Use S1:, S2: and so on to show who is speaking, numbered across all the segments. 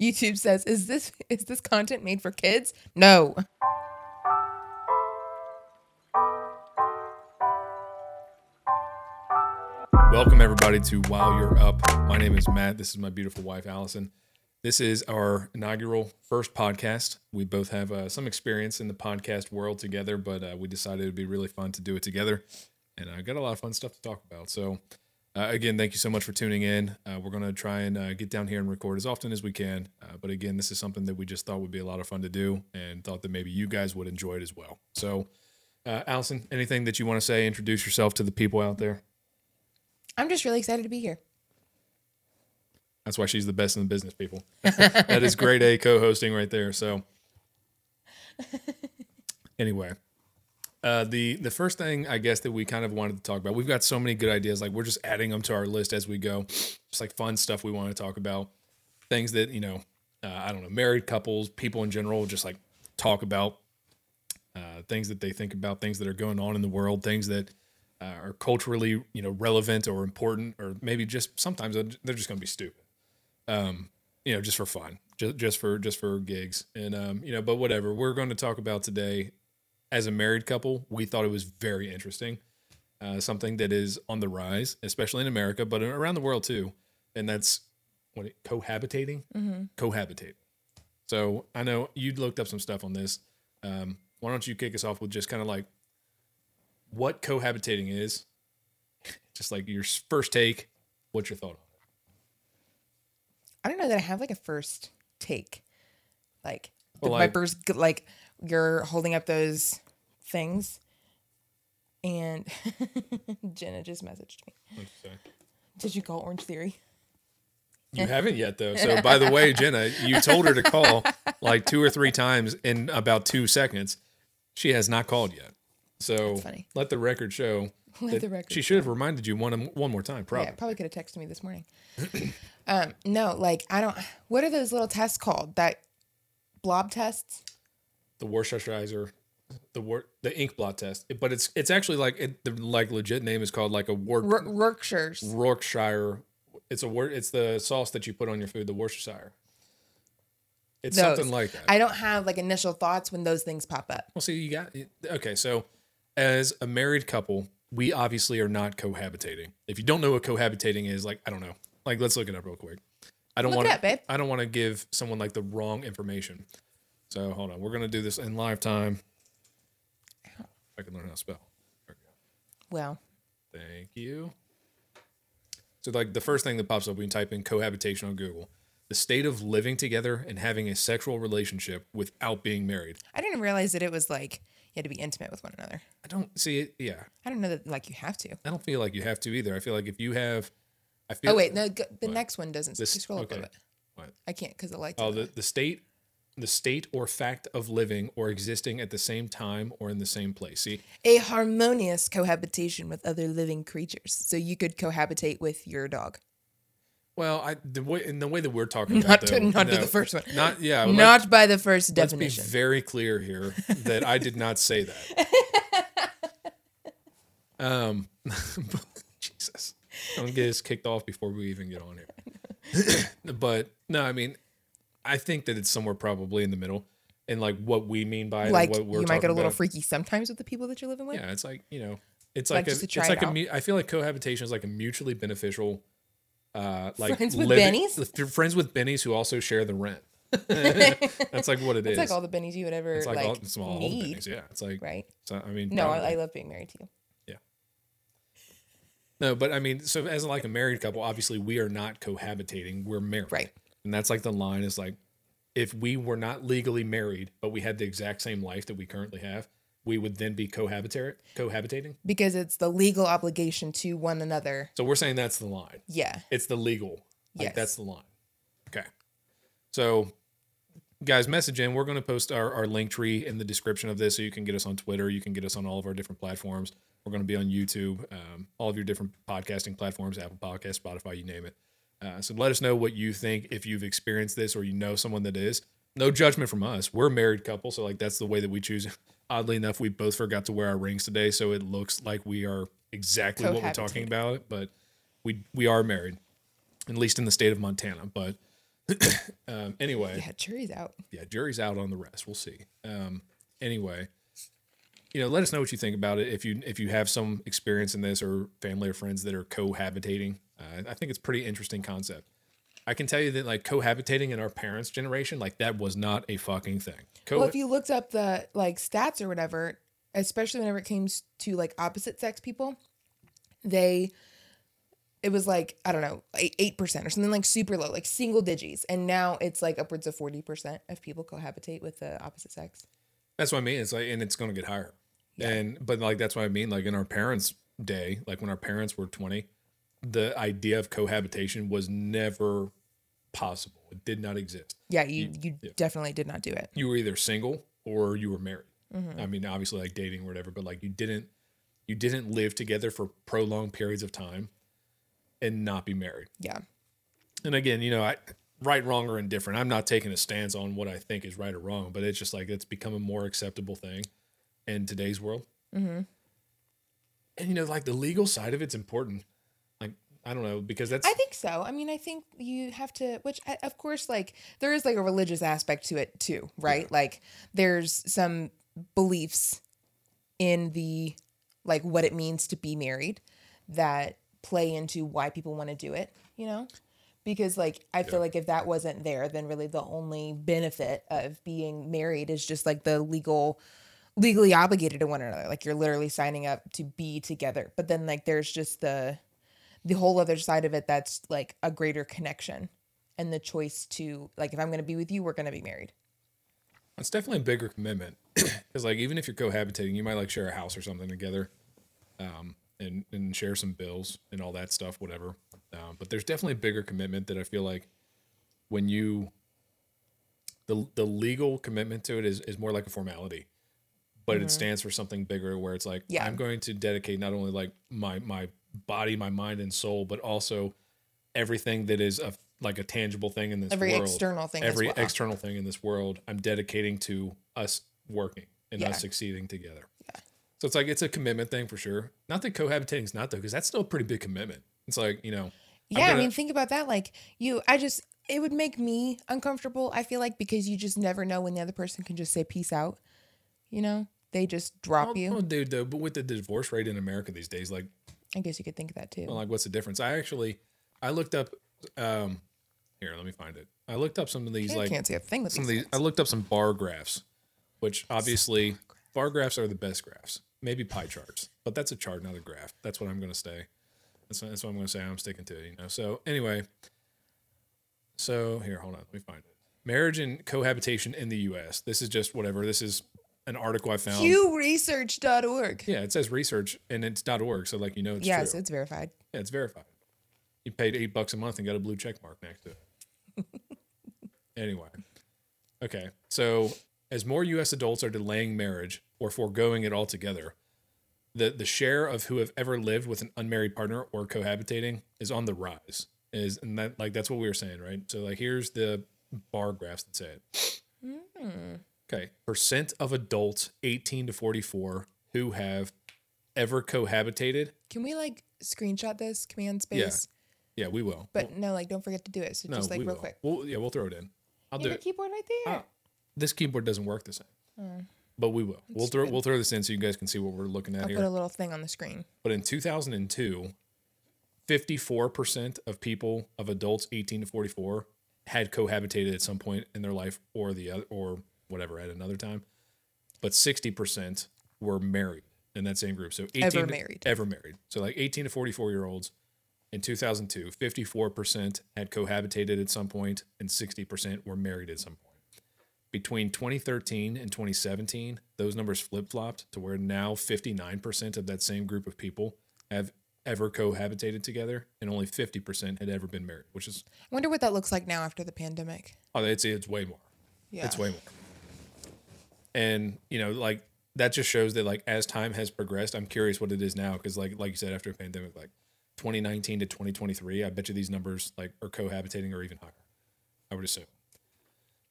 S1: YouTube says, "Is this is this content made for kids?" No.
S2: Welcome, everybody, to While You're Up. My name is Matt. This is my beautiful wife, Allison. This is our inaugural first podcast. We both have uh, some experience in the podcast world together, but uh, we decided it'd be really fun to do it together. And I got a lot of fun stuff to talk about. So, uh, again, thank you so much for tuning in. Uh, we're going to try and uh, get down here and record as often as we can. Uh, but again, this is something that we just thought would be a lot of fun to do and thought that maybe you guys would enjoy it as well. So, Allison, anything that you want to say? Introduce yourself to the people out there.
S1: I'm just really excited to be here.
S2: That's why she's the best in the business, people. that is grade A co-hosting right there. So, anyway, uh, the the first thing I guess that we kind of wanted to talk about, we've got so many good ideas. Like we're just adding them to our list as we go. Just like fun stuff we want to talk about, things that you know, uh, I don't know, married couples, people in general, just like talk about uh, things that they think about, things that are going on in the world, things that uh, are culturally you know relevant or important, or maybe just sometimes they're just going to be stupid. Um, you know, just for fun, just just for just for gigs, and um, you know, but whatever. We're going to talk about today as a married couple. We thought it was very interesting, uh, something that is on the rise, especially in America, but around the world too, and that's what it, cohabitating, mm-hmm. cohabitating. So I know you looked up some stuff on this. Um, why don't you kick us off with just kind of like what cohabitating is, just like your first take. What's your thought on it?
S1: I don't know that I have like a first take. Like, well, my first, like, you're holding up those things, and Jenna just messaged me. Did you call Orangetheory?
S2: You haven't yet, though. So, by the way, Jenna, you told her to call like two or three times in about two seconds. She has not called yet. So funny. let the record show. Let the record she should have reminded you one one more time. Probably. Yeah,
S1: probably could have texted me this morning. um, no, like I don't. What are those little tests called? That blob tests.
S2: The Worcestershire, the wor- the ink blot test, but it's it's actually like it, the like legit name is called like a Wor-
S1: R- Yorkshire's.
S2: Yorkshire. It's a word. It's the sauce that you put on your food. The Worcestershire. It's those. something like that.
S1: I don't have like initial thoughts when those things pop up.
S2: Well, see, you got okay. So as a married couple, we obviously are not cohabitating. If you don't know what cohabitating is, like I don't know, like let's look it up real quick. I don't want to. I don't want to give someone like the wrong information. So hold on, we're gonna do this in live time. I can learn how to spell.
S1: We well,
S2: thank you. So like the first thing that pops up when you type in cohabitation on Google, the state of living together and having a sexual relationship without being married.
S1: I didn't realize that it was like you had to be intimate with one another.
S2: I don't see it. Yeah.
S1: I don't know that like you have to.
S2: I don't feel like you have to either. I feel like if you have, I feel.
S1: Oh wait, no. The what? next one doesn't. This, scroll okay. up a bit. What? I can't because it like.
S2: Oh, the the state, the state or fact of living or existing at the same time or in the same place. See.
S1: A harmonious cohabitation with other living creatures. So you could cohabitate with your dog.
S2: Well, I the way in the way that we're talking not about
S1: to, not no, to the first one.
S2: Not yeah.
S1: Not by the first definition.
S2: Let's be very clear here that I did not say that. um, Jesus, don't get us kicked off before we even get on here. but no, I mean, I think that it's somewhere probably in the middle, and like what we mean by
S1: like
S2: what
S1: we're you might get a little about. freaky sometimes with the people that you're living with.
S2: Yeah, it's like you know, it's like, like a, it's like it a. I feel like cohabitation is like a mutually beneficial uh, like
S1: friends with living, bennies,
S2: friends with bennies who also share the rent. That's like what it
S1: it's
S2: is.
S1: like all the bennies you would ever it's like, like all, small need.
S2: bennies. Yeah, it's like
S1: right.
S2: So I mean,
S1: no, I, I love being married to you.
S2: Yeah. No, but I mean, so as like a married couple, obviously we are not cohabitating. We're married,
S1: right?
S2: And that's like the line is like, if we were not legally married, but we had the exact same life that we currently have, we would then be cohabitar cohabitating
S1: because it's the legal obligation to one another.
S2: So we're saying that's the line.
S1: Yeah.
S2: It's the legal. Like yes. that's the line. Okay. So guys, message in. We're going to post our, our link tree in the description of this so you can get us on Twitter. You can get us on all of our different platforms. We're going to be on YouTube, um, all of your different podcasting platforms, Apple Podcast, Spotify, you name it. Uh, so let us know what you think if you've experienced this or you know someone that is. No judgment from us. We're a married couple, so like that's the way that we choose oddly enough, we both forgot to wear our rings today, so it looks like we are exactly what we're talking about. But we we are married, at least in the state of Montana. But um, anyway,
S1: yeah, jury's out.
S2: Yeah, jury's out on the rest. We'll see. Um, anyway, you know, let us know what you think about it. If you if you have some experience in this or family or friends that are cohabitating, uh, I think it's pretty interesting concept. I can tell you that like cohabitating in our parents' generation, like that was not a fucking thing.
S1: Co- well, if you looked up the like stats or whatever, especially whenever it came to like opposite sex people, they it was like I don't know eight percent or something like super low, like single digits, and now it's like upwards of forty percent of people cohabitate with the opposite sex.
S2: That's what I mean. It's like, and it's going to get higher. Yeah. And but like that's what I mean. Like in our parents' day, like when our parents were twenty, the idea of cohabitation was never possible. It did not exist.
S1: Yeah, you you, you yeah. definitely did not do it.
S2: You were either single or you were married. Mm-hmm. I mean, obviously like dating or whatever, but like you didn't you didn't live together for prolonged periods of time and not be married.
S1: Yeah.
S2: And again, you know, I right, wrong, or indifferent. I'm not taking a stance on what I think is right or wrong, but it's just like it's become a more acceptable thing in today's world. Mm-hmm. And you know, like the legal side of it's important. I don't know because that's.
S1: I think so. I mean, I think you have to, which of course, like there is like a religious aspect to it too, right? Yeah. Like there's some beliefs in the like what it means to be married that play into why people want to do it, you know? Because like I feel like if that wasn't there, then really the only benefit of being married is just like the legal legally obligated to one another. Like you're literally signing up to be together. But then like there's just the the whole other side of it that's like a greater connection and the choice to like if I'm going to be with you, we're going to be married.
S2: It's definitely a bigger commitment because like even if you're cohabitating, you might like share a house or something together. Um, and and share some bills and all that stuff, whatever. Um, but there's definitely a bigger commitment that I feel like when you the the legal commitment to it is is more like a formality, but mm-hmm. it stands for something bigger where it's like yeah. I'm going to dedicate not only like my my body, my mind and soul, but also everything that is a like a tangible thing in this
S1: every
S2: world,
S1: external thing,
S2: every well. external thing in this world. I'm dedicating to us working and yeah. us succeeding together. So it's like it's a commitment thing for sure. Not that cohabitating is not though, because that's still a pretty big commitment. It's like you know.
S1: Yeah, gonna, I mean, think about that. Like you, I just it would make me uncomfortable. I feel like because you just never know when the other person can just say peace out. You know, they just drop oh, you.
S2: Oh, dude, though, but with the divorce rate in America these days, like,
S1: I guess you could think that too.
S2: Well, like, what's the difference? I actually, I looked up. um Here, let me find it. I looked up some of these. Like, I like,
S1: can't see a thing with
S2: some
S1: these.
S2: Of these I looked up some bar graphs, which obviously bar graphs are the best graphs maybe pie charts, but that's a chart, not a graph. That's what I'm going to say. That's, that's what I'm going to say. I'm sticking to it, you know. So anyway, so here, hold on, let me find it. Marriage and cohabitation in the U.S. This is just whatever. This is an article I found.
S1: PewResearch.org.
S2: Yeah, it says research and it's .org, so like you know it's
S1: yes,
S2: true.
S1: it's verified.
S2: Yeah, it's verified. You paid eight bucks a month and got a blue check mark next to it. anyway, okay, so as more U.S. adults are delaying marriage or foregoing it altogether, the the share of who have ever lived with an unmarried partner or cohabitating is on the rise. Is and that like that's what we were saying, right? So like here's the bar graphs that say it. Percent of adults 18 to 44 who have ever cohabitated.
S1: Can we like screenshot this command space?
S2: Yeah, yeah we will.
S1: But no, like don't forget to do it. So no, just like real
S2: will.
S1: quick.
S2: Well, yeah, we'll throw it in.
S1: I'll do the keyboard right there. Uh,
S2: this keyboard doesn't work the same. Mm. But we will. we'll throw we'll throw this in so you guys can see what we're looking at
S1: I'll
S2: here.
S1: Put a little thing on the screen.
S2: But in 2002, 54% of people of adults 18 to 44 had cohabitated at some point in their life or the other or whatever at another time. But 60% were married in that same group. So 18
S1: ever married.
S2: Ever married. So like 18 to 44 year olds in 2002, 54% had cohabitated at some point and 60% were married at some point between 2013 and 2017, those numbers flip flopped to where now 59% of that same group of people have ever cohabitated together, and only 50% had ever been married, which is.
S1: I wonder what that looks like now after the pandemic.
S2: Oh, it's, it's way more. Yeah. It's way more. And, you know, like that just shows that, like, as time has progressed, I'm curious what it is now. Cause, like, like you said, after a pandemic, like 2019 to 2023, I bet you these numbers, like, are cohabitating or even higher. I would assume.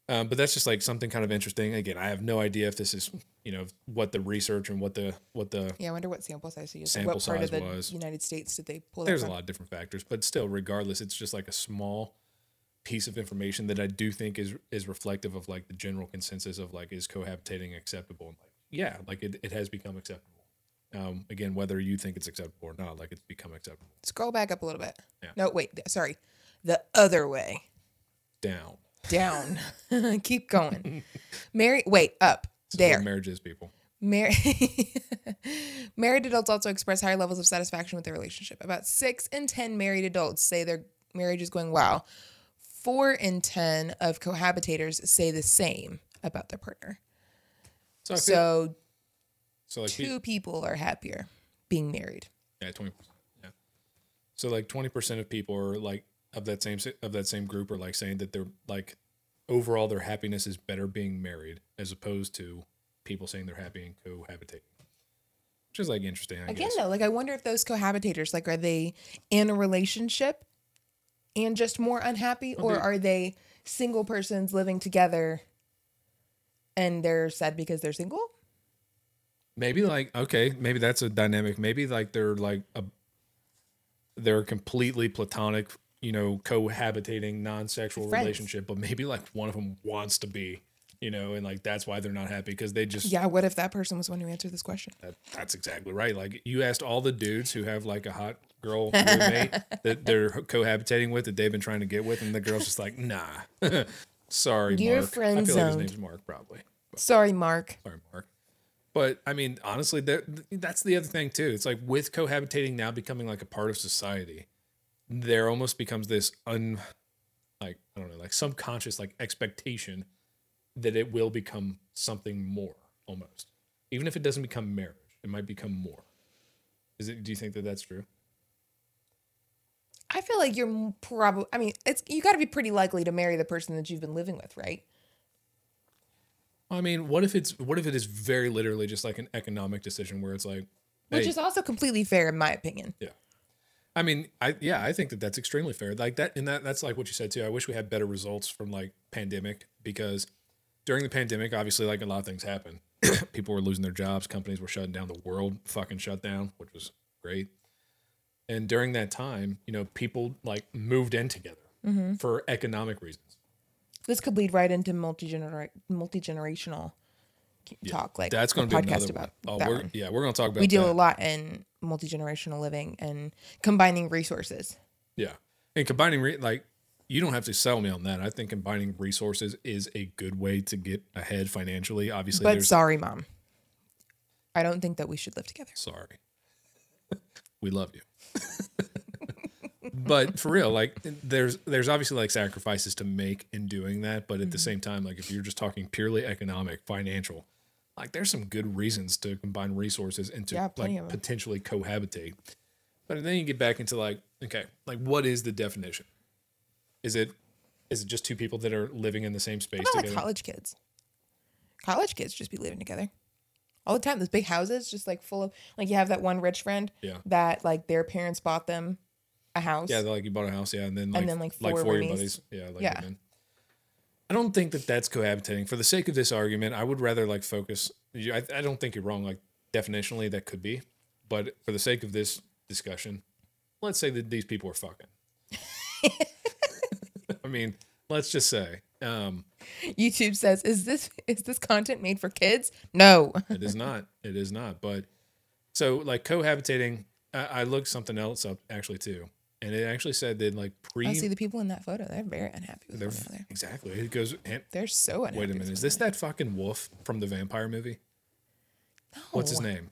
S2: Um, but that's just like something kind of interesting. Again, I have no idea if this is you know what the research and what the what the
S1: yeah. I wonder what sample size you used. Sample what part
S2: size
S1: of the was. United States did they pull?
S2: There's a lot of different factors, but still, regardless, it's just like a small piece of information that I do think is is reflective of like the general consensus of like is cohabitating acceptable? And like, yeah, like it, it has become acceptable. Um, again, whether you think it's acceptable or not, like it's become acceptable.
S1: Scroll back up a little bit. Yeah. No, wait, sorry. The other way.
S2: Down.
S1: Down. Keep going. Mary, wait, up. there.
S2: Marriages, people.
S1: Mar- married adults also express higher levels of satisfaction with their relationship. About six in 10 married adults say their marriage is going well. Four in 10 of cohabitators say the same about their partner. So, so, so like two people are happier being married.
S2: Yeah, 20. Yeah. So like 20% of people are like of that same of that same group are like saying that they're like overall their happiness is better being married as opposed to people saying they're happy and cohabitating. Which is like interesting. I
S1: Again,
S2: guess.
S1: though, like I wonder if those cohabitators, like, are they in a relationship and just more unhappy, or mm-hmm. are they single persons living together and they're sad because they're single?
S2: Maybe like okay, maybe that's a dynamic. Maybe like they're like a they're completely platonic, you know, cohabitating non-sexual Friends. relationship, but maybe like one of them wants to be you know, and like that's why they're not happy because they just
S1: yeah. What if that person was one who answered this question?
S2: That, that's exactly right. Like you asked all the dudes who have like a hot girl roommate that they're cohabitating with that they've been trying to get with, and the girl's just like, nah, sorry, Your Mark. friend I feel zoned. like his name's Mark, probably.
S1: But, sorry, Mark.
S2: Sorry, Mark. But I mean, honestly, that that's the other thing too. It's like with cohabitating now becoming like a part of society, there almost becomes this un, like I don't know, like subconscious like expectation that it will become something more almost. Even if it doesn't become marriage, it might become more. Is it do you think that that's true?
S1: I feel like you're probably I mean, it's you got to be pretty likely to marry the person that you've been living with, right?
S2: I mean, what if it's what if it is very literally just like an economic decision where it's like
S1: which hey, is also completely fair in my opinion.
S2: Yeah. I mean, I yeah, I think that that's extremely fair. Like that and that that's like what you said too. I wish we had better results from like pandemic because during the pandemic, obviously, like a lot of things happened. People were losing their jobs, companies were shutting down, the world fucking shut down, which was great. And during that time, you know, people like moved in together mm-hmm. for economic reasons.
S1: This could lead right into multi multi generational yeah, talk. Like
S2: that's going to be podcast about. Oh, we're, one. yeah, we're going to talk about.
S1: We deal
S2: that.
S1: a lot in multi generational living and combining resources.
S2: Yeah, and combining re- like you don't have to sell me on that. I think combining resources is a good way to get ahead financially. Obviously,
S1: but sorry, mom. I don't think that we should live together.
S2: Sorry. we love you. but for real, like there's there's obviously like sacrifices to make in doing that, but at mm-hmm. the same time, like if you're just talking purely economic, financial, like there's some good reasons to combine resources and to yeah, like potentially cohabitate. But then you get back into like, okay, like what is the definition? Is it is it just two people that are living in the same space
S1: together? Like college kids. College kids just be living together all the time. Those big houses, just like full of like you have that one rich friend.
S2: Yeah.
S1: That like their parents bought them a house.
S2: Yeah, like you bought a house. Yeah, and then like and then like four, like four buddies. Yeah. Like yeah. I don't think that that's cohabitating. For the sake of this argument, I would rather like focus. I, I don't think you're wrong. Like definitionally, that could be, but for the sake of this discussion, let's say that these people are fucking. I mean, let's just say. Um,
S1: YouTube says, "Is this is this content made for kids?" No,
S2: it is not. It is not. But so like cohabitating, I, I looked something else up actually too, and it actually said that like pre.
S1: I see the people in that photo. They're very unhappy with one another.
S2: Exactly. It goes.
S1: they're so unhappy.
S2: Wait a minute. Is this that fucking wolf from the vampire movie? No. What's his name?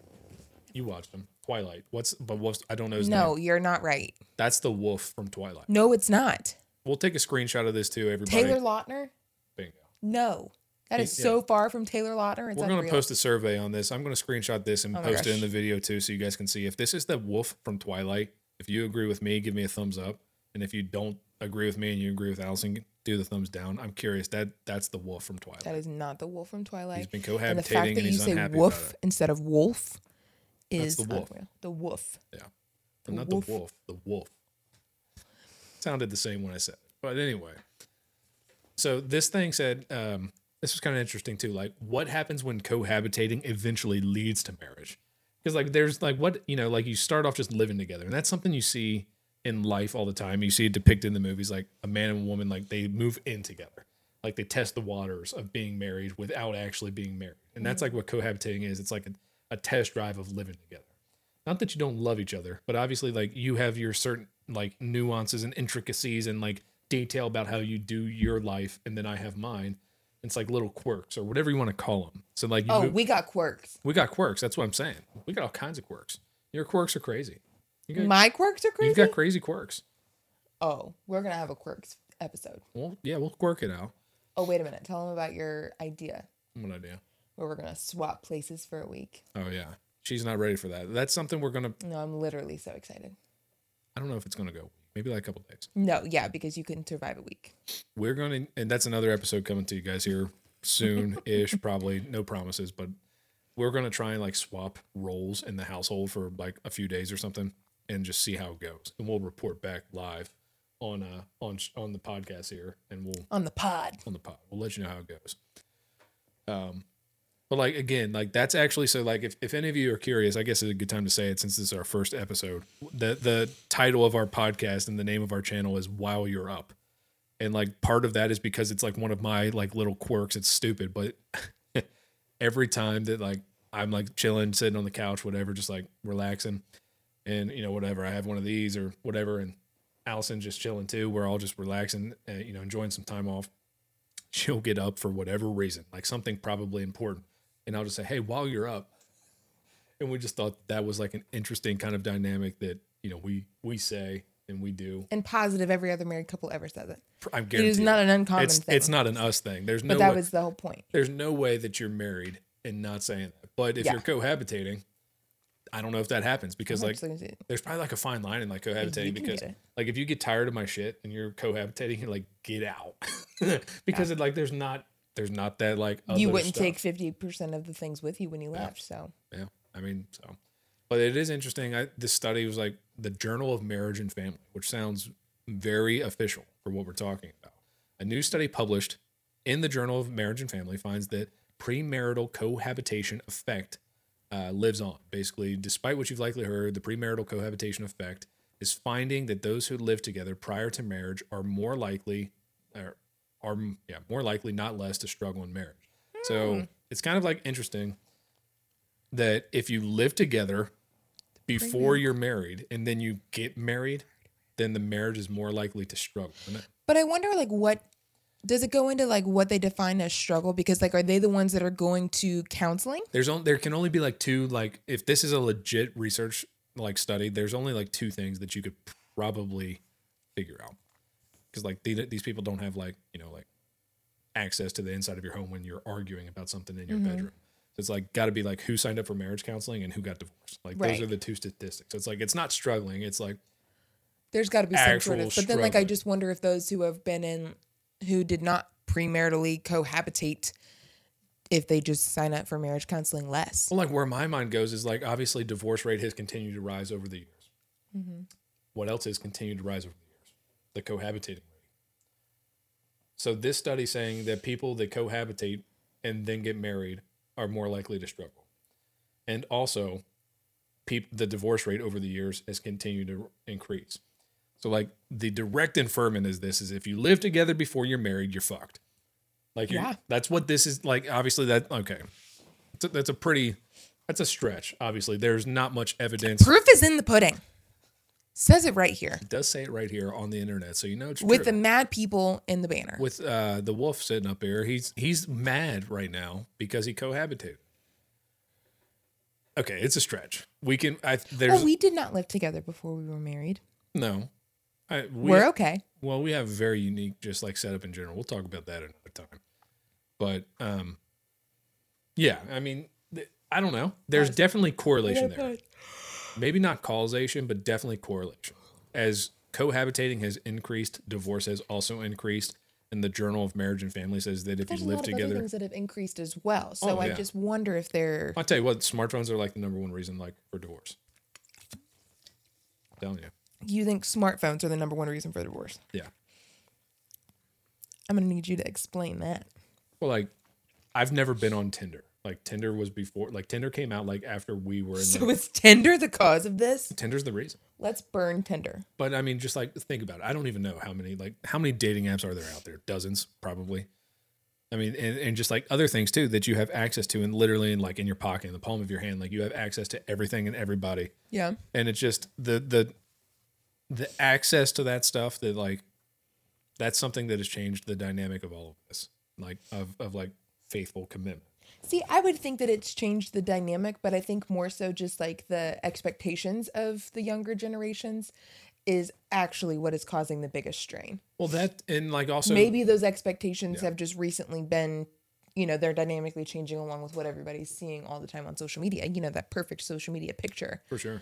S2: You watched him. Twilight. What's but what's I don't know his
S1: no,
S2: name.
S1: No, you're not right.
S2: That's the wolf from Twilight.
S1: No, it's not.
S2: We'll take a screenshot of this too, everybody.
S1: Taylor Lautner? Bingo. No. That is so far from Taylor Lautner.
S2: It's We're going to post a survey on this. I'm going to screenshot this and oh post it in the video too so you guys can see. If this is the wolf from Twilight, if you agree with me, give me a thumbs up. And if you don't agree with me and you agree with Allison, do the thumbs down. I'm curious. That that's the wolf from Twilight.
S1: That is not the wolf from Twilight.
S2: He's been cohabitating and, the fact that and he's you say wolf
S1: instead of wolf is that's the wolf. Unreal. The wolf.
S2: Yeah. The not wolf. the wolf. The wolf. Sounded the same when I said it. But anyway, so this thing said um, this was kind of interesting too. Like, what happens when cohabitating eventually leads to marriage? Because like, there's like what you know, like you start off just living together, and that's something you see in life all the time. You see it depicted in the movies, like a man and a woman, like they move in together, like they test the waters of being married without actually being married, and that's like what cohabitating is. It's like a, a test drive of living together. Not that you don't love each other, but obviously, like you have your certain like nuances and intricacies and like detail about how you do your life, and then I have mine. It's like little quirks or whatever you want to call them. So like, you
S1: Oh,
S2: move-
S1: we got quirks.
S2: we got quirks. That's what I'm saying. We got all kinds of quirks. Your quirks are crazy. You got,
S1: My quirks are crazy.
S2: you've got crazy quirks.
S1: oh, we're gonna have a quirks episode.
S2: Well, yeah, we'll quirk it out.
S1: Oh, wait a minute. Tell them about your idea
S2: What idea?
S1: where we're gonna swap places for a week.
S2: Oh yeah, she's not ready for that. That's something we're gonna.
S1: No, I'm literally so excited.
S2: I don't know if it's gonna go. Maybe like a couple days.
S1: No, yeah, because you couldn't survive a week.
S2: We're gonna, and that's another episode coming to you guys here soon ish. probably no promises, but we're gonna try and like swap roles in the household for like a few days or something, and just see how it goes. And we'll report back live on uh on on the podcast here, and we'll
S1: On the pod.
S2: on the pod. We'll let you know how it goes. Um, but like again, like that's actually so. Like if, if any of you are curious, I guess it's a good time to say it since this is our first episode. The the title of our podcast and the name of our channel is While You're Up, and like part of that is because it's like one of my like little quirks. It's stupid, but every time that like I'm like chilling, sitting on the couch, whatever, just like relaxing, and you know whatever, I have one of these or whatever, and Allison just chilling too. We're all just relaxing, uh, you know, enjoying some time off. She'll get up for whatever reason, like something probably important, and I'll just say, "Hey, while you're up," and we just thought that was like an interesting kind of dynamic that you know we we say and we do.
S1: And positive, every other married couple ever says it.
S2: I'm
S1: It
S2: guaranteed
S1: is not an uncommon
S2: it's
S1: thing.
S2: it's not an us thing. There's no
S1: but that
S2: way,
S1: was the whole point.
S2: there's no way that you're married and not saying that. But if
S1: Yeah.
S2: you're cohabitating, I don't know if that happens because like
S1: actually gonna do-
S2: there's probably like a fine line in like cohabitating because like if you get tired of my shit and you're cohabitating, you're like get out because it like there's not there's not that like
S1: you wouldn't
S2: stuff.
S1: take 50% of the things with you when you left. So,
S2: yeah I mean so but it is interesting. I this study was like the Journal of Marriage and Family, which sounds very official for what we're talking about. A new study published in the Journal of Marriage and Family finds that premarital cohabitation effect uh, lives on. Basically, despite what you've likely heard, the premarital cohabitation effect is finding that those who live together prior to marriage are more likely, or are yeah more likely, not less, to struggle in marriage. So hmm. it's kind of like interesting that if you live together before you're married and then you get married, then the marriage is more likely to struggle.
S1: but I wonder, like, what does it go into, like, what they define as struggle? Because, like, are they the ones that are going to counseling?
S2: There's only there can only be like two like if this is a legit research like study, there's only like two things that you could probably figure out. Cuz like the, these people don't have like, you know, like access to the inside of your home when you're arguing about something in your mm-hmm. bedroom. So It's like got to be like who signed up for marriage counseling and who got divorced. Like those are the two statistics. So It's like it's not struggling. It's like
S1: There's got to be some sort of. But then, like, I just wonder if those who have been in, who did not premaritally cohabitate, if they just sign up for marriage counseling less.
S2: Well, like where my mind goes is like obviously divorce rate has continued to rise over the years. Mm-hmm. What else has continued to rise over the years? The cohabitating. So this study saying that people that cohabitate and then get married are more likely to struggle, and also, peop- the divorce rate over the years has continued to increase. So like the direct inferment is this: is if you live together before you're married, you're fucked. Like you're,
S1: Yeah.
S2: that's what this is like. Obviously, that okay. That's a, that's a pretty that's a stretch. Obviously, there's not much evidence.
S1: Proof is in the pudding. Says it right here
S2: It does say it right here on the internet, so you know it's
S1: with the mad people in the banner.
S2: with uh, the wolf sitting up here. He's he's mad right now because he cohabitated. Okay, it's a stretch. We can. I there's
S1: well, we did not live together before we were married.
S2: no. I, we,
S1: We're okay.
S2: Well, we have very unique, just like setup in general. We'll talk about that another time. But um, yeah, I mean, th- I don't know. There's definitely correlation there. Maybe not causation, but definitely correlation. As cohabitating has increased, divorce has also increased. And the Journal of Marriage and Family says that if
S1: There's
S2: you
S1: a
S2: live
S1: lot of other
S2: together,
S1: things that have increased as well. So
S2: Oh,
S1: I
S2: yeah.
S1: just wonder if they're
S2: I'll tell you what, smartphones are like the number one reason, like for divorce. I'm telling you,
S1: you think smartphones are the number one reason for divorce.
S2: yeah.
S1: I'm gonna need you to explain that.
S2: Well, like, I've never been on Tinder. Like Tinder was before, like Tinder came out like after we were in.
S1: So
S2: like,
S1: is Tinder the cause of this?
S2: Tinder's the reason.
S1: Let's burn Tinder.
S2: But I mean, just like think about it. I don't even know how many like how many dating apps are there out there? Dozens, probably. I mean, and, and just like other things too that you have access to, and literally in like in your pocket, in the palm of your hand, like you have access to everything and everybody.
S1: Yeah.
S2: And it's just the the the access to that stuff that like that's something that has changed the dynamic of all of this, like of of like faithful commitment.
S1: See, I would think that it's changed the dynamic, but I think more so just like the expectations of the younger generations is actually what is causing the biggest strain.
S2: Well, that and like also
S1: maybe those expectations yeah. have just recently been, you know, they're dynamically changing along with what everybody's seeing all the time on social media. You know, that perfect social media picture.
S2: For sure.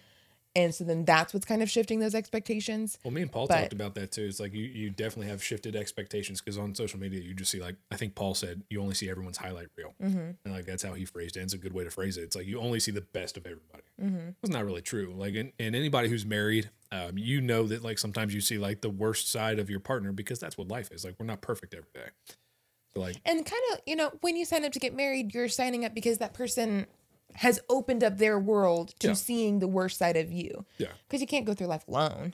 S1: And so then that's what's kind of shifting those expectations.
S2: Well, me and Paul but, talked about that too. It's like you, you definitely have shifted expectations because on social media, you just see, like, I think Paul said, you only see everyone's highlight reel. Mm-hmm. And like, that's how he phrased it. And it's a good way to phrase it. It's like you only see the best of everybody. Mm-hmm. It's not really true. Like, and, and anybody who's married, um, you know that like sometimes you see like the worst side of your partner because that's what life is. Like, we're not perfect every day.
S1: So, like, and kind of, you know, when you sign up to get married, you're signing up because that person has opened up their world to yeah. seeing the worst side of you.
S2: Yeah.
S1: Because you can't go through life alone.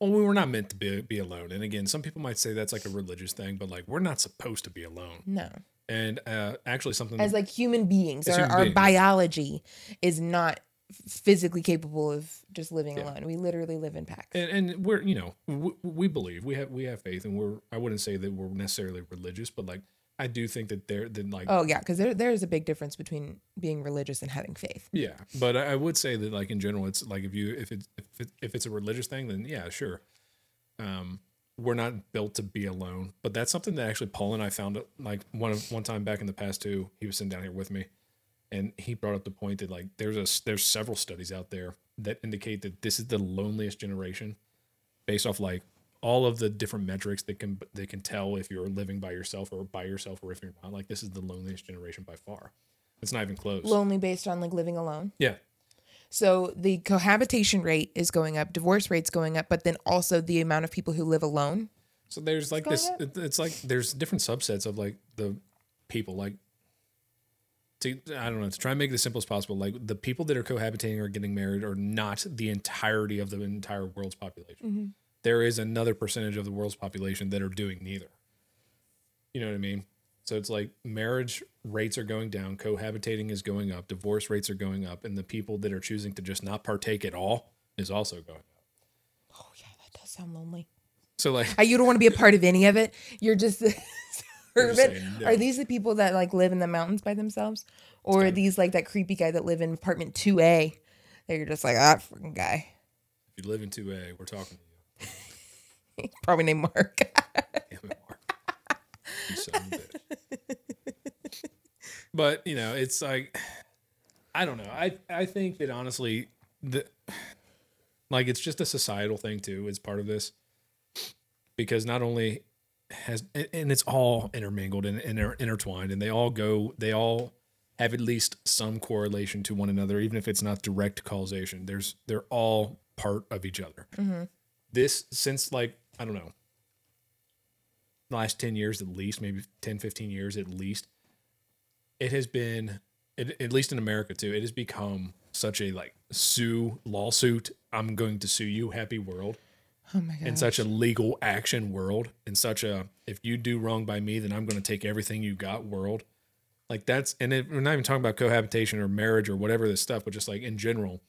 S2: Well, we were not meant to be, be alone. And again, some people might say that's like a religious thing, but like we're not supposed to be alone.
S1: No.
S2: And uh, actually, something
S1: as like human beings, our, human our beings. biology is not physically capable of just living yeah. alone. We literally live in packs.
S2: And, and we're, you know, we, we believe we have we have faith, and we're. I wouldn't say that we're necessarily religious, but like I do think that there then like
S1: oh yeah because there there is a big difference between being religious and having faith.
S2: Yeah, but I, I would say that like in general, it's like if you if it's if, it, if it's a religious thing, then yeah, sure. Um, we're not built to be alone, but that's something that actually Paul and I found like one of one time back in the past too. He was sitting down here with me, and he brought up the point that like there's a there's several studies out there that indicate that this is the loneliest generation, based off like all of the different metrics that can they can tell if you're living by yourself or by yourself or if you're not. Like this is the loneliest generation by far. It's not even close.
S1: Lonely based on like living alone.
S2: Yeah.
S1: So the cohabitation rate is going up, divorce rate's going up, but then also the amount of people who live alone.
S2: So there's like this. Up. It's like there's different subsets of like the people like. To, I don't know to try and make it as simple as possible. Like the people that are cohabitating or getting married are not the entirety of the entire world's population. Mm-hmm there is another percentage of the world's population that are doing neither. You know what I mean? So it's like marriage rates are going down, cohabitating is going up, divorce rates are going up, and the people that are choosing to just not partake at all is also going up.
S1: Oh yeah, that does sound lonely.
S2: So like
S1: you don't want to be a part of any of it. You're just urban. No. Are these the people that like live in the mountains by themselves, or are these like that creepy guy that live in apartment two A? That you're just like that ah, freaking guy.
S2: If you live in two A, we're talking
S1: Probably named Mark. Damn it, Mark.
S2: You son of a bitch. But you know, it's like I don't know. I I think that honestly, the like it's just a societal thing too. Is part of this because not only has and it's all intermingled and inter, intertwined, and they all go. They all have at least some correlation to one another, even if it's not direct causation. There's they're all part of each other. Mm-hmm. This since like I don't know, the last 10 years at least, maybe 10, 15 years at least, it has been, it, at least in America too, it has become such a like sue lawsuit. I'm going to sue you, happy world.
S1: Oh my god.
S2: In such a legal action world, in such a if you do wrong by me, then I'm going to take everything you got world. Like that's and it, we're not even talking about cohabitation or marriage or whatever this stuff, but just like in general,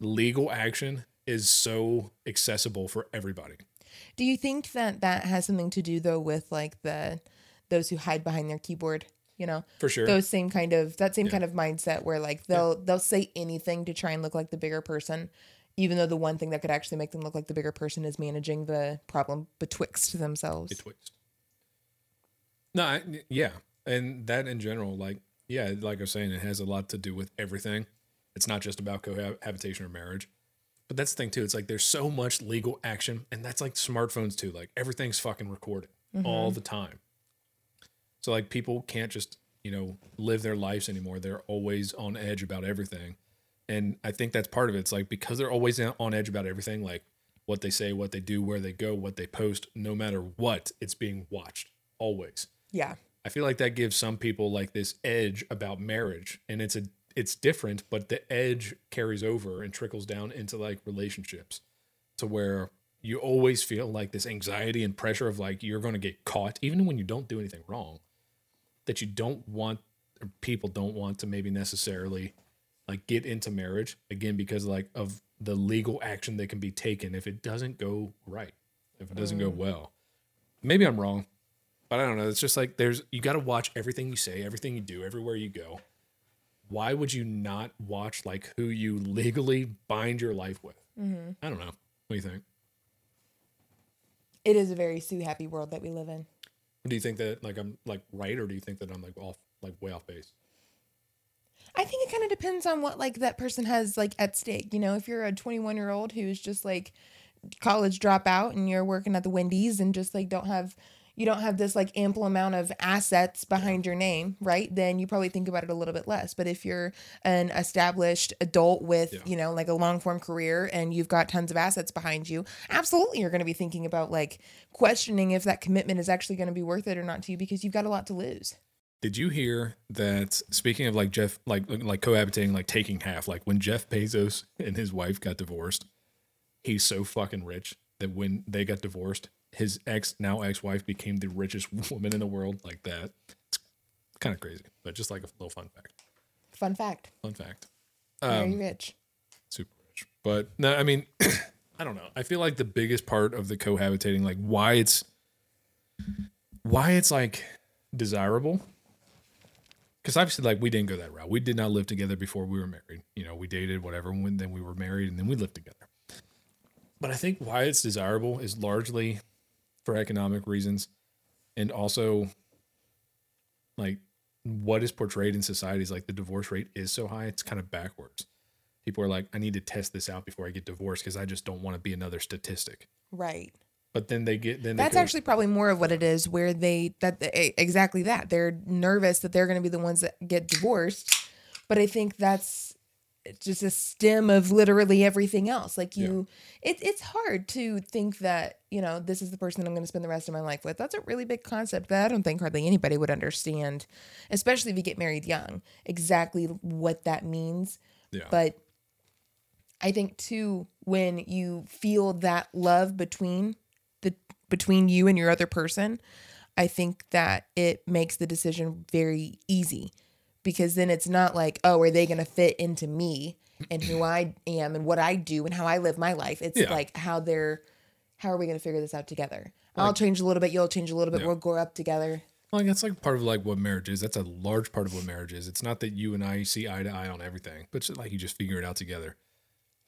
S2: legal action is so accessible for everybody.
S1: Do you think that that has something to do though with like the those who hide behind their keyboard? You know,
S2: for sure.
S1: Those same kind of that same yeah. kind of mindset where like they'll yeah. they'll say anything to try and look like the bigger person, even though the one thing that could actually make them look like the bigger person is managing the problem betwixt themselves.
S2: Betwixt. No, I, yeah, and that in general, like yeah, like I was saying, it has a lot to do with everything. It's not just about cohabitation or marriage. But that's the thing too. It's like there's so much legal action, and that's like smartphones too. Like everything's fucking recorded mm-hmm. all the time. So like people can't just you know live their lives anymore. They're always on edge about everything, and I think that's part of it. It's like because they're always on edge about everything, like what they say, what they do, where they go, what they post. No matter what, it's being watched always.
S1: Yeah.
S2: I feel like that gives some people like this edge about marriage, and it's a it's different, but the edge carries over and trickles down into like relationships, to where you always feel like this anxiety and pressure of like you're going to get caught, even when you don't do anything wrong, that you don't want or people don't want to maybe necessarily like get into marriage again because like of the legal action that can be taken if it doesn't go right, if it doesn't mm. go well. Maybe I'm wrong, but I don't know. It's just like there's you got to watch everything you say, everything you do, everywhere you go. Why would you not watch like who you legally bind your life with? Mm-hmm. I don't know. What do you think?
S1: It is a very Sue happy world that we live in.
S2: Do you think that like I'm like right, or do you think that I'm like off, like way off base?
S1: I think it kind of depends on what like that person has like at stake. You know, if you're a 21 year old who's just like college dropout and you're working at the Wendy's and just like don't have you don't have this like ample amount of assets behind your name, right? Then you probably think about it a little bit less. But if you're an established adult with, yeah. you know, like a long form career and you've got tons of assets behind you, absolutely you're going to be thinking about like questioning if that commitment is actually going to be worth it or not to you because you've got a lot to lose.
S2: Did you hear that speaking of like Jeff like like cohabitating like taking half like when Jeff Bezos and his wife got divorced, he's so fucking rich that when they got divorced, his ex now ex-wife became the richest woman in the world like that. It's kind of crazy, but just like a little fun fact.
S1: Fun fact.
S2: Fun fact.
S1: Um, Very rich.
S2: Super rich. But no, I mean, I don't know. I feel like the biggest part of the cohabitating, like why it's why it's like desirable. Because obviously, like we didn't go that route. We did not live together before we were married. You know, we dated, whatever. and then we were married, and then we lived together. But I think why it's desirable is largely for economic reasons and also like what is portrayed in society is like the divorce rate is so high it's kind of backwards. People are like i need to test this out before i get divorced because i just don't want to be another statistic.
S1: Right.
S2: But then they get then
S1: that's
S2: go,
S1: actually probably more of what it is where they that exactly that. They're nervous that they're going to be the ones that get divorced but i think that's just a stem of literally everything else. Like you, yeah. it, it's hard to think that, you know, this is the person I'm going to spend the rest of my life with. That's a really big concept that I don't think hardly anybody would understand, especially if you get married young, exactly what that means. Yeah. But I think too, when you feel that love between the, between you and your other person, I think that it makes the decision very easy because then it's not like, oh, are they going to fit into me and who I am and what I do and how I live my life? It's yeah. like how they're, how are we going to figure this out together? Like, I'll change a little bit, you'll change a little bit, yeah. we'll grow up together.
S2: Like that's like part of like what marriage is. That's a large part of what marriage is. It's not that you and I see eye to eye on everything, but it's like you just figure it out together.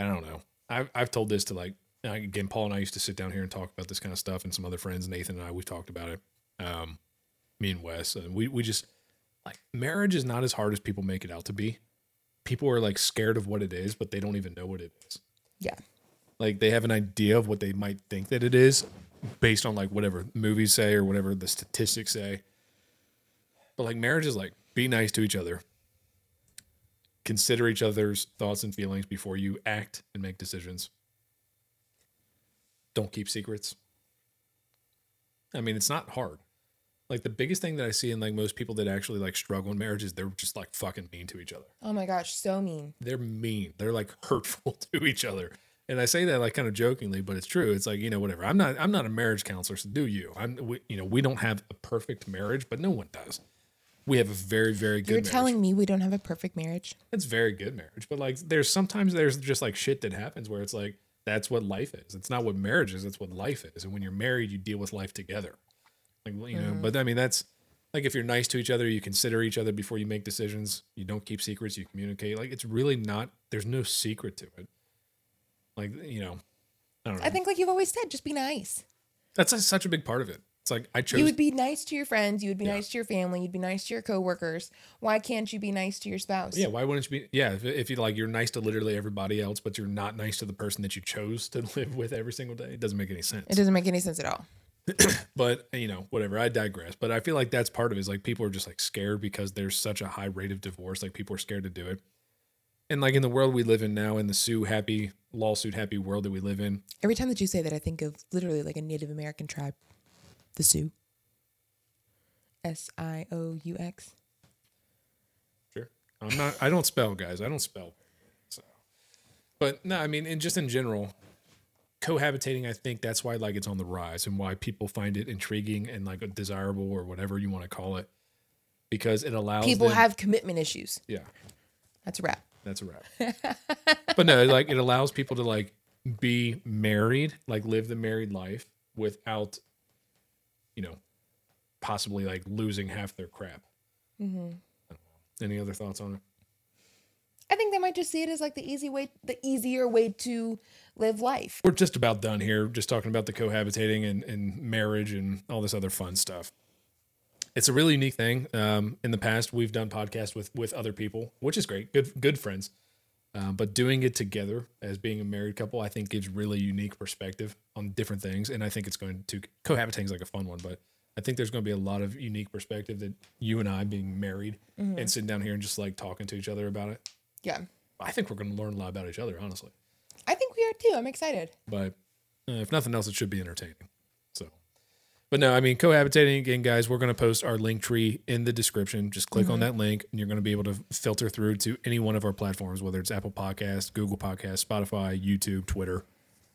S2: I don't know. I've I've told this to like again, Paul and I used to sit down here and talk about this kind of stuff, and some other friends, Nathan and I, we've talked about it. Um, me and Wes, and we we just like marriage is not as hard as people make it out to be. People are like scared of what it is, but they don't even know what it is.
S1: Yeah.
S2: Like they have an idea of what they might think that it is based on like whatever movies say or whatever the statistics say. But like marriage is like be nice to each other. Consider each other's thoughts and feelings before you act and make decisions. Don't keep secrets. I mean, it's not hard. Like the biggest thing that I see in like most people that actually like struggle in marriage is they're just like fucking mean to each other.
S1: Oh my gosh, so mean.
S2: They're mean. They're like hurtful to each other. And I say that like kind of jokingly, but it's true. It's like, you know, whatever. I'm not I'm not a marriage counselor, so do you. I'm we, you know, we don't have a perfect marriage, but no one does. We have a very very good
S1: You're marriage. telling me we don't have a perfect marriage?
S2: It's very good marriage, but like there's sometimes there's just like shit that happens where it's like that's what life is. It's not what marriage is, it's what life is. And when you're married, you deal with life together. Like you know, mm. but I mean that's like if you're nice to each other, you consider each other before you make decisions. You don't keep secrets. You communicate. Like it's really not. There's no secret to it. Like you know,
S1: I don't know. I think like you've always said, just be nice.
S2: That's a, such a big part of it. It's like I chose.
S1: You would be nice to your friends. You would be yeah. nice to your family. You'd be nice to your coworkers. Why can't you be nice to your spouse?
S2: Yeah. Why wouldn't you be? Yeah. If, if you like, you're nice to literally everybody else, but you're not nice to the person that you chose to live with every single day. It doesn't make any sense.
S1: It doesn't make any sense at all.
S2: but you know, whatever. I digress. But I feel like that's part of it. Is like people are just like scared because there's such a high rate of divorce. Like people are scared to do it. And like in the world we live in now, in the Sue happy lawsuit happy world that we live in.
S1: Every time that you say that, I think of literally like a Native American tribe, the Sioux. S I O U X.
S2: Sure. I'm not. I don't spell, guys. I don't spell. So, but no, I mean, and just in general, cohabitating. I think that's why like it's on the rise and why people find it intriguing and like desirable or whatever you want to call it, because it allows
S1: People
S2: them-
S1: have commitment issues.
S2: yeah.
S1: That's a wrap.
S2: That's a wrap. but no, like it allows people to like be married, like live the married life without, you know, possibly like losing half their crap. Mm-hmm. Any other thoughts on it?
S1: I think they might just see it as like the easy way, the easier way to live life.
S2: We're just about done here, just talking about the cohabitating and, and marriage and all this other fun stuff. It's a really unique thing. Um, in the past, we've done podcasts with with other people, which is great, good good friends. Uh, but doing it together as being a married couple, I think gives really unique perspective on different things. And I think it's going to cohabitating is like a fun one, but I think there's going to be a lot of unique perspective that you and I being married and sitting down here and just like talking to each other about it.
S1: Yeah.
S2: I think we're going to learn a lot about each other, honestly.
S1: I think we are too. I'm excited.
S2: But uh, if nothing else, it should be entertaining. So, but no, I mean, cohabitating again, guys. We're going to post our Linktree in the description. Just click on that link, and you're going to be able to filter through to any one of our platforms, whether it's Apple Podcast, Google Podcast, Spotify, YouTube, Twitter,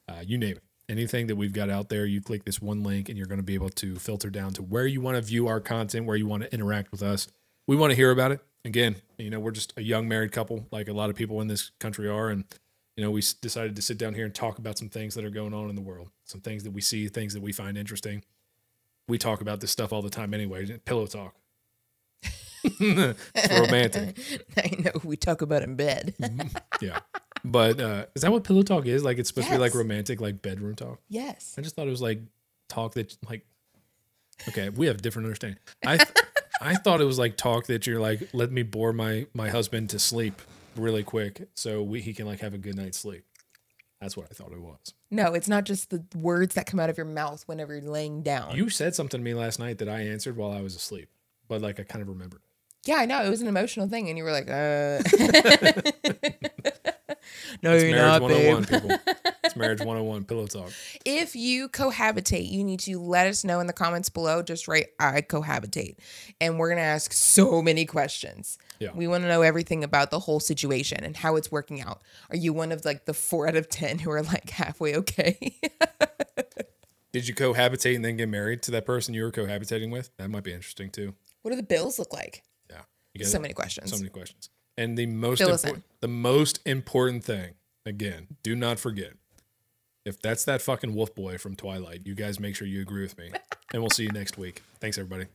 S2: uh, you name it. Anything that we've got out there, you click this one link, and you're going to be able to filter down to where you want to view our content, where you want to interact with us. We want to hear about it. Again, you know, we're just a young married couple, like a lot of people in this country are, and you know, we decided to sit down here and talk about some things that are going on in the world, some things that we see, things that we find interesting. We talk about this stuff all the time anyway. Pillow talk. it's romantic.
S1: I know we talk about in bed.
S2: Yeah. But uh, is that what pillow talk is? Like it's supposed to be like romantic, like bedroom talk?
S1: yes.
S2: I just thought it was like talk that like okay, we have different understanding. I th- I thought it was like talk that you're like let me bore my my husband to sleep really quick so we, he can like have a good night's sleep. That's what I thought it was.
S1: No, it's not just the words that come out of your mouth whenever you're laying down.
S2: You said something to me last night that I answered while I was asleep, but like I kind of remembered.
S1: yeah, I know. It was an emotional thing. And you were like, uh. no,
S2: It's
S1: you're
S2: marriage
S1: not,
S2: 101,
S1: babe.
S2: It's marriage 101 pillow talk.
S1: If you cohabitate, you need to let us know in the comments below. Just write I cohabitate. And we're going to ask so many questions.
S2: Yeah.
S1: We want to know everything about the whole situation and how it's working out. Are you one of like the four out of 10 who are like halfway okay?
S2: Did you cohabitate and then get married to that person you were cohabitating with? That might be interesting too.
S1: what do the bills look like?
S2: Yeah. You get
S1: So many questions.
S2: so many questions. And the most
S1: Fill us
S2: impor-
S1: in.
S2: the most important thing, again, do not forget. If that's that fucking wolf boy from Twilight, you guys make sure you agree with me. and we'll see you next week. Thanks everybody.